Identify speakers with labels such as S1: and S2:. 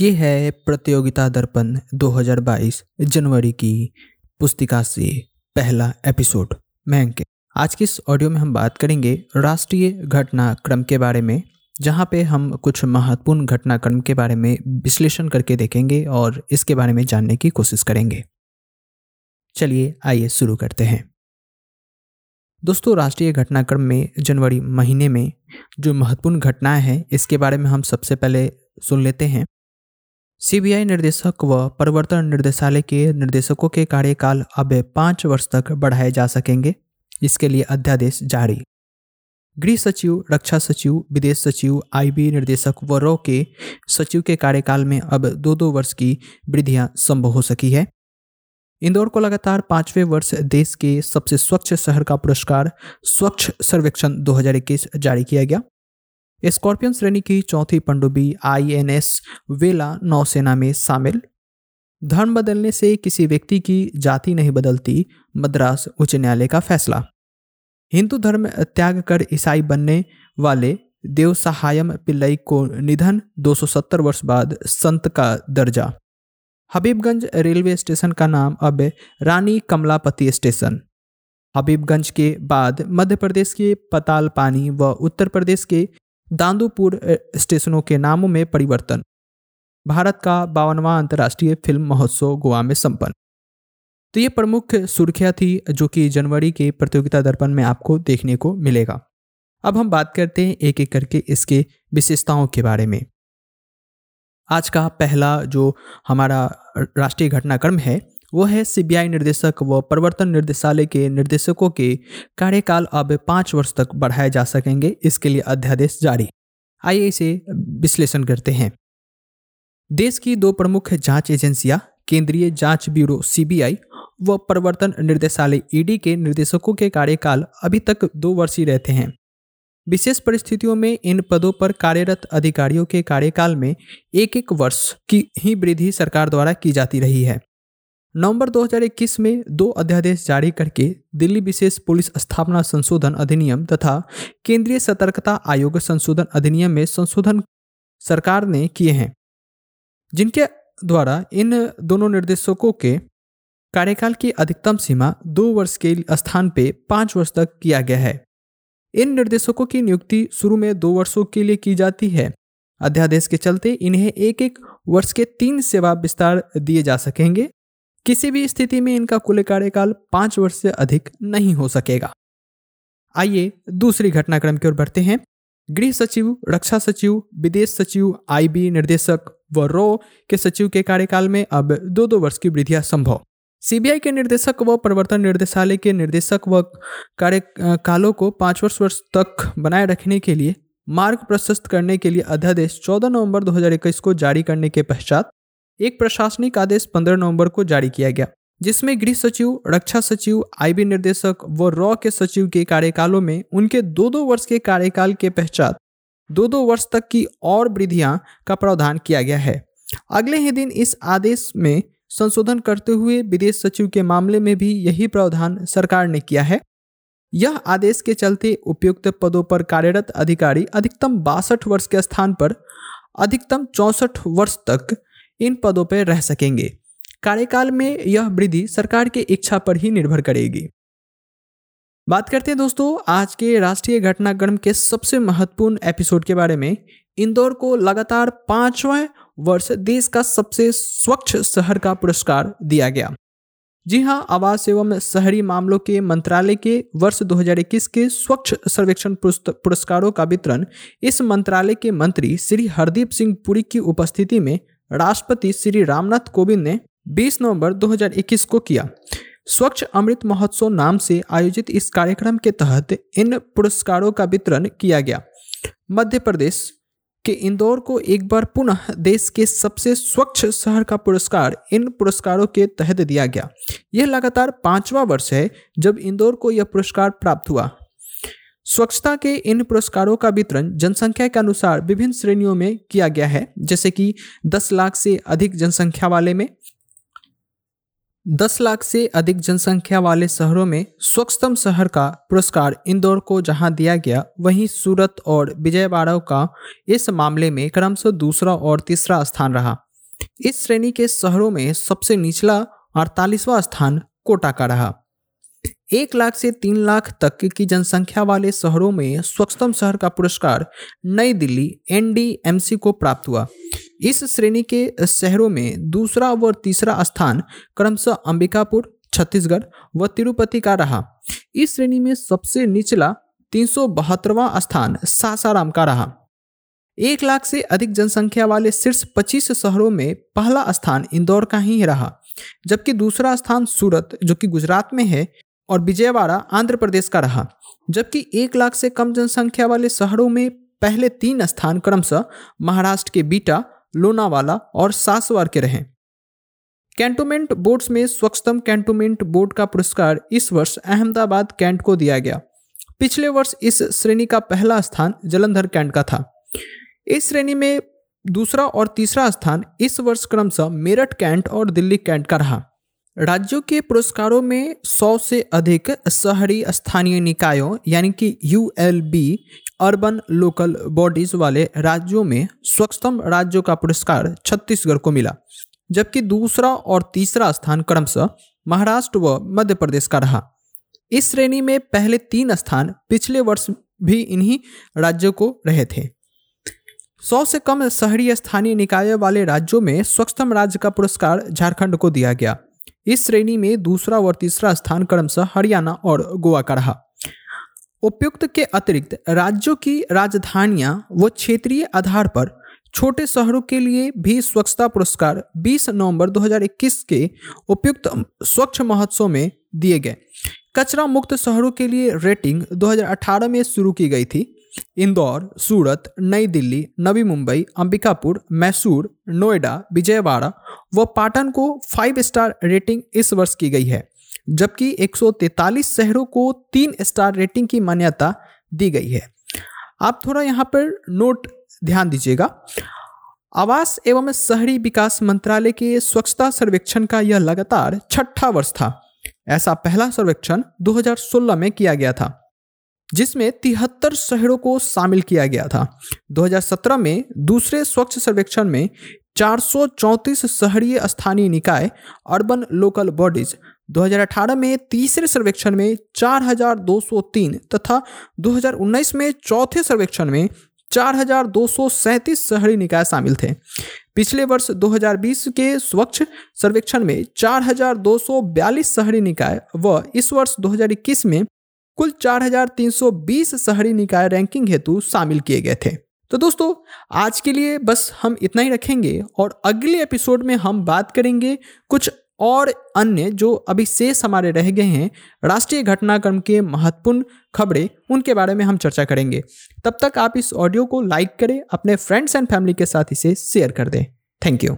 S1: ये है प्रतियोगिता दर्पण 2022 जनवरी की पुस्तिका से पहला एपिसोड मैं अंकित आज के इस ऑडियो में हम बात करेंगे राष्ट्रीय घटनाक्रम के बारे में, जहाँ पे हम कुछ महत्वपूर्ण घटनाक्रम के बारे में विश्लेषण करके देखेंगे और इसके बारे में जानने की कोशिश करेंगे। चलिए आइए शुरू करते हैं। दोस्तों, राष्ट्रीय घटनाक्रम में जनवरी महीने में जो महत्वपूर्ण घटनाएँ हैं, इसके बारे में हम सबसे पहले सुन लेते हैं। सीबीआई निर्देशक व प्रवर्तन निर्देशालय के निर्देशकों के कार्यकाल अब पाँच वर्ष तक बढ़ाए जा सकेंगे। इसके लिए अध्यादेश जारी। गृह सचिव, रक्षा सचिव, विदेश सचिव, आईबी निर्देशक व रो के सचिव के कार्यकाल में अब दो दो वर्ष की वृद्धियाँ संभव हो सकी है। इंदौर को लगातार पाँचवें वर्ष देश के सबसे स्वच्छ शहर का पुरस्कार स्वच्छ सर्वेक्षण 2021 जारी किया गया। स्कॉर्पियन श्रेणी की चौथी पनडुब्बी आईएनएस वेला नौसेना में शामिल। धर्म बदलने से किसी व्यक्ति की जाति नहीं बदलती, मद्रास उच्च न्यायालय का फैसला। हिंदू धर्म त्याग कर ईसाई बनने वाले देव सहायम पिल्लई को निधन 270 वर्ष बाद संत का दर्जा। हबीबगंज रेलवे स्टेशन का नाम अब रानी कमलापति स्टेशन। हबीबगंज के बाद मध्य प्रदेश के पतालपानी व उत्तर प्रदेश के दांदूपुर स्टेशनों के नामों में परिवर्तन। भारत का बावनवा अंतर्राष्ट्रीय फ़िल्म महोत्सव गोवा में संपन्न। तो ये प्रमुख सुर्खियाँ थी, जो कि जनवरी के प्रतियोगिता दर्पण में आपको देखने को मिलेगा। अब हम बात करते हैं एक एक करके इसके विशेषताओं के बारे में। आज का पहला जो हमारा राष्ट्रीय घटनाक्रम है वो है सीबीआई निर्देशक व प्रवर्तन निर्देशालय के निर्देशकों के कार्यकाल अब पाँच वर्ष तक बढ़ाए जा सकेंगे। इसके लिए अध्यादेश जारी। आइए इसे विश्लेषण करते हैं। देश की दो प्रमुख जाँच एजेंसियाँ, केंद्रीय जाँच ब्यूरो सीबीआई व प्रवर्तन निर्देशालय ईडी के निर्देशकों के कार्यकाल अभी तक दो वर्ष ही रहते हैं। विशेष परिस्थितियों में इन पदों पर कार्यरत अधिकारियों के कार्यकाल में एक एक वर्ष की ही वृद्धि सरकार द्वारा की जाती रही है। नवंबर 2021 में दो अध्यादेश जारी करके दिल्ली विशेष पुलिस स्थापना संशोधन अधिनियम तथा केंद्रीय सतर्कता आयोग संशोधन अधिनियम में संशोधन सरकार ने किए हैं, जिनके द्वारा इन दोनों निर्देशकों के कार्यकाल की अधिकतम सीमा दो वर्ष के स्थान पे पाँच वर्ष तक किया गया है। इन निर्देशकों की नियुक्ति शुरू में दो वर्षों के लिए की जाती है। अध्यादेश के चलते इन्हें एक एक वर्ष के तीन सेवा विस्तार दिए जा सकेंगे। किसी भी स्थिति में इनका कुल कार्यकाल पाँच वर्ष से अधिक नहीं हो सकेगा। आइए दूसरी घटनाक्रम की ओर बढ़ते हैं। गृह सचिव, रक्षा सचिव, विदेश सचिव, आईबी निर्देशक व रो के सचिव के कार्यकाल में अब दो दो वर्ष की वृद्धियाँ संभव। सीबीआई के निर्देशक व प्रवर्तन निर्देशालय के निर्देशक व कार्यकालों को पाँच वर्ष वर्ष तक बनाए रखने के लिए मार्ग प्रशस्त करने के लिए अध्यादेश 14 नवंबर 2021 को जारी करने के पश्चात एक प्रशासनिक आदेश 15 नवंबर को जारी किया गया, जिसमें गृह सचिव, रक्षा सचिव, आईबी निर्देशक व रॉ के सचिव के कार्यकालों में उनके दो दो वर्ष के कार्यकाल के पश्चात दो दो वर्ष तक की और वृद्धियाँ का प्रावधान किया गया है। अगले ही दिन इस आदेश में संशोधन करते हुए विदेश सचिव के मामले में भी यही प्रावधान सरकार ने किया है। यह आदेश के चलते उपयुक्त पदों पर कार्यरत अधिकारी अधिकतम बासठ वर्ष के स्थान पर अधिकतम चौसठ वर्ष तक इन पदों पर रह सकेंगे। कार्यकाल में यह वृद्धि सरकार के इच्छा पर ही निर्भर करेगी। बात करते हैं दोस्तों, आज के राष्ट्रीय घटनाक्रम के सबसे महत्वपूर्ण एपिसोड के बारे में। इंदौर को लगातार पांचवा वर्ष देश का सबसे स्वच्छ शहर का पुरस्कार दिया गया। जी हाँ, आवास एवं शहरी मामलों के मंत्रालय के वर्ष 2021 के स्वच्छ सर्वेक्षण पुरस्कारों का वितरण इस मंत्रालय के मंत्री श्री हरदीप सिंह पुरी की उपस्थिति में राष्ट्रपति श्री रामनाथ कोविंद ने 20 नवंबर 2021 को किया। स्वच्छ अमृत महोत्सव नाम से आयोजित इस कार्यक्रम के तहत इन पुरस्कारों का वितरण किया गया। मध्य प्रदेश के इंदौर को एक बार पुनः देश के सबसे स्वच्छ शहर का पुरस्कार इन पुरस्कारों के तहत दिया गया। यह लगातार पांचवा वर्ष है जब इंदौर को यह पुरस्कार प्राप्त हुआ। स्वच्छता के इन पुरस्कारों का वितरण जनसंख्या के अनुसार विभिन्न श्रेणियों में किया गया है, जैसे कि 10 लाख से अधिक जनसंख्या वाले में, दस लाख से अधिक जनसंख्या वाले शहरों में स्वच्छतम शहर का पुरस्कार इंदौर को जहाँ दिया गया, वहीं सूरत और विजयवाड़ा का इस मामले में क्रमशः दूसरा और तीसरा स्थान रहा। इस श्रेणी के शहरों में सबसे निचला अड़तालीसवां स्थान कोटा का रहा। एक लाख से तीन लाख तक की जनसंख्या वाले शहरों में स्वच्छतम शहर का पुरस्कार नई दिल्ली एनडीएमसी को प्राप्त हुआ। इस श्रेणी के शहरों में दूसरा व तीसरा स्थान क्रमशः अंबिकापुर, छत्तीसगढ़ व तिरुपति का रहा। इस श्रेणी में सबसे निचला तीन स्थान सासाराम का रहा। एक लाख से अधिक जनसंख्या वाले शीर्ष 25 शहरों में पहला स्थान इंदौर का ही रहा, जबकि दूसरा स्थान सूरत, जो कि गुजरात में है और विजयवाड़ा आंध्र प्रदेश का रहा, जबकि एक लाख से कम जनसंख्या वाले शहरों में पहले तीन स्थान क्रमशः महाराष्ट्र के बीटा, लोनावाला और सासवार के रहे। कैंटोमेंट बोर्ड्स में स्वच्छतम कैंटोमेंट बोर्ड का पुरस्कार इस वर्ष अहमदाबाद कैंट को दिया गया। पिछले वर्ष इस श्रेणी का पहला स्थान जलंधर कैंट का था। इस श्रेणी में दूसरा और तीसरा स्थान इस वर्ष क्रमशः मेरठ कैंट और दिल्ली कैंट का रहा। राज्यों के पुरस्कारों में 100 से अधिक शहरी स्थानीय निकायों, यानी कि यू अर्बन लोकल बॉडीज वाले राज्यों में स्वच्छतम राज्यों का पुरस्कार छत्तीसगढ़ को मिला, जबकि दूसरा और तीसरा स्थान क्रमशः महाराष्ट्र व मध्य प्रदेश का रहा। इस श्रेणी में पहले तीन स्थान पिछले वर्ष भी इन्हीं राज्यों को रहे थे। सौ से कम शहरी स्थानीय निकाय वाले राज्यों में स्वच्छतम राज्य का पुरस्कार झारखंड को दिया गया। इस श्रेणी में दूसरा और तीसरा स्थान क्रमशः हरियाणा और गोवा का रहा। उपयुक्त के अतिरिक्त राज्यों की राजधानियाँ व क्षेत्रीय आधार पर छोटे शहरों के लिए भी स्वच्छता पुरस्कार 20 नवंबर 2021 के उपयुक्त स्वच्छ महोत्सव में दिए गए। कचरा मुक्त शहरों के लिए रेटिंग 2018 में शुरू की गई थी। इंदौर, सूरत, नई दिल्ली, नवी मुंबई, अंबिकापुर, मैसूर, नोएडा, विजयवाड़ा व पाटन को फाइव स्टार रेटिंग इस वर्ष की गई है, जबकि 143 शहरों को तीन स्टार रेटिंग की मान्यता दी गई है। आप थोड़ा यहाँ पर नोट ध्यान दीजिएगा। आवास एवं शहरी विकास मंत्रालय के स्वच्छता सर्वेक्षण का यह लगातार छठा वर्ष था। ऐसा पहला सर्वेक्षण 2016 में किया गया था, जिसमें तिहत्तर शहरों को शामिल किया गया था। 2017 में दूसरे स्वच्छ सर्वेक्षण में चार शहरीय स्थानीय निकाय अर्बन लोकल बॉडीज 2018 में तीसरे सर्वेक्षण में 4,203 तथा 2019 में चौथे सर्वेक्षण में चार हज़ार दो सौ सैंतीस शहरी निकाय शामिल थे। पिछले वर्ष 2020 के स्वच्छ सर्वेक्षण में 4,242 शहरी निकाय व इस वर्ष 2021 में कुल 4,320 शहरी निकाय रैंकिंग हेतु शामिल किए गए थे। तो दोस्तों, आज के लिए बस हम इतना ही रखेंगे और अगले एपिसोड में हम बात करेंगे कुछ और अन्य जो अभी शेष हमारे रह गए हैं, राष्ट्रीय घटनाक्रम के महत्वपूर्ण खबरें, उनके बारे में हम चर्चा करेंगे। तब तक आप इस ऑडियो को लाइक करें, अपने फ्रेंड्स एंड फैमिली के साथ इसे शेयर कर दें। Thank you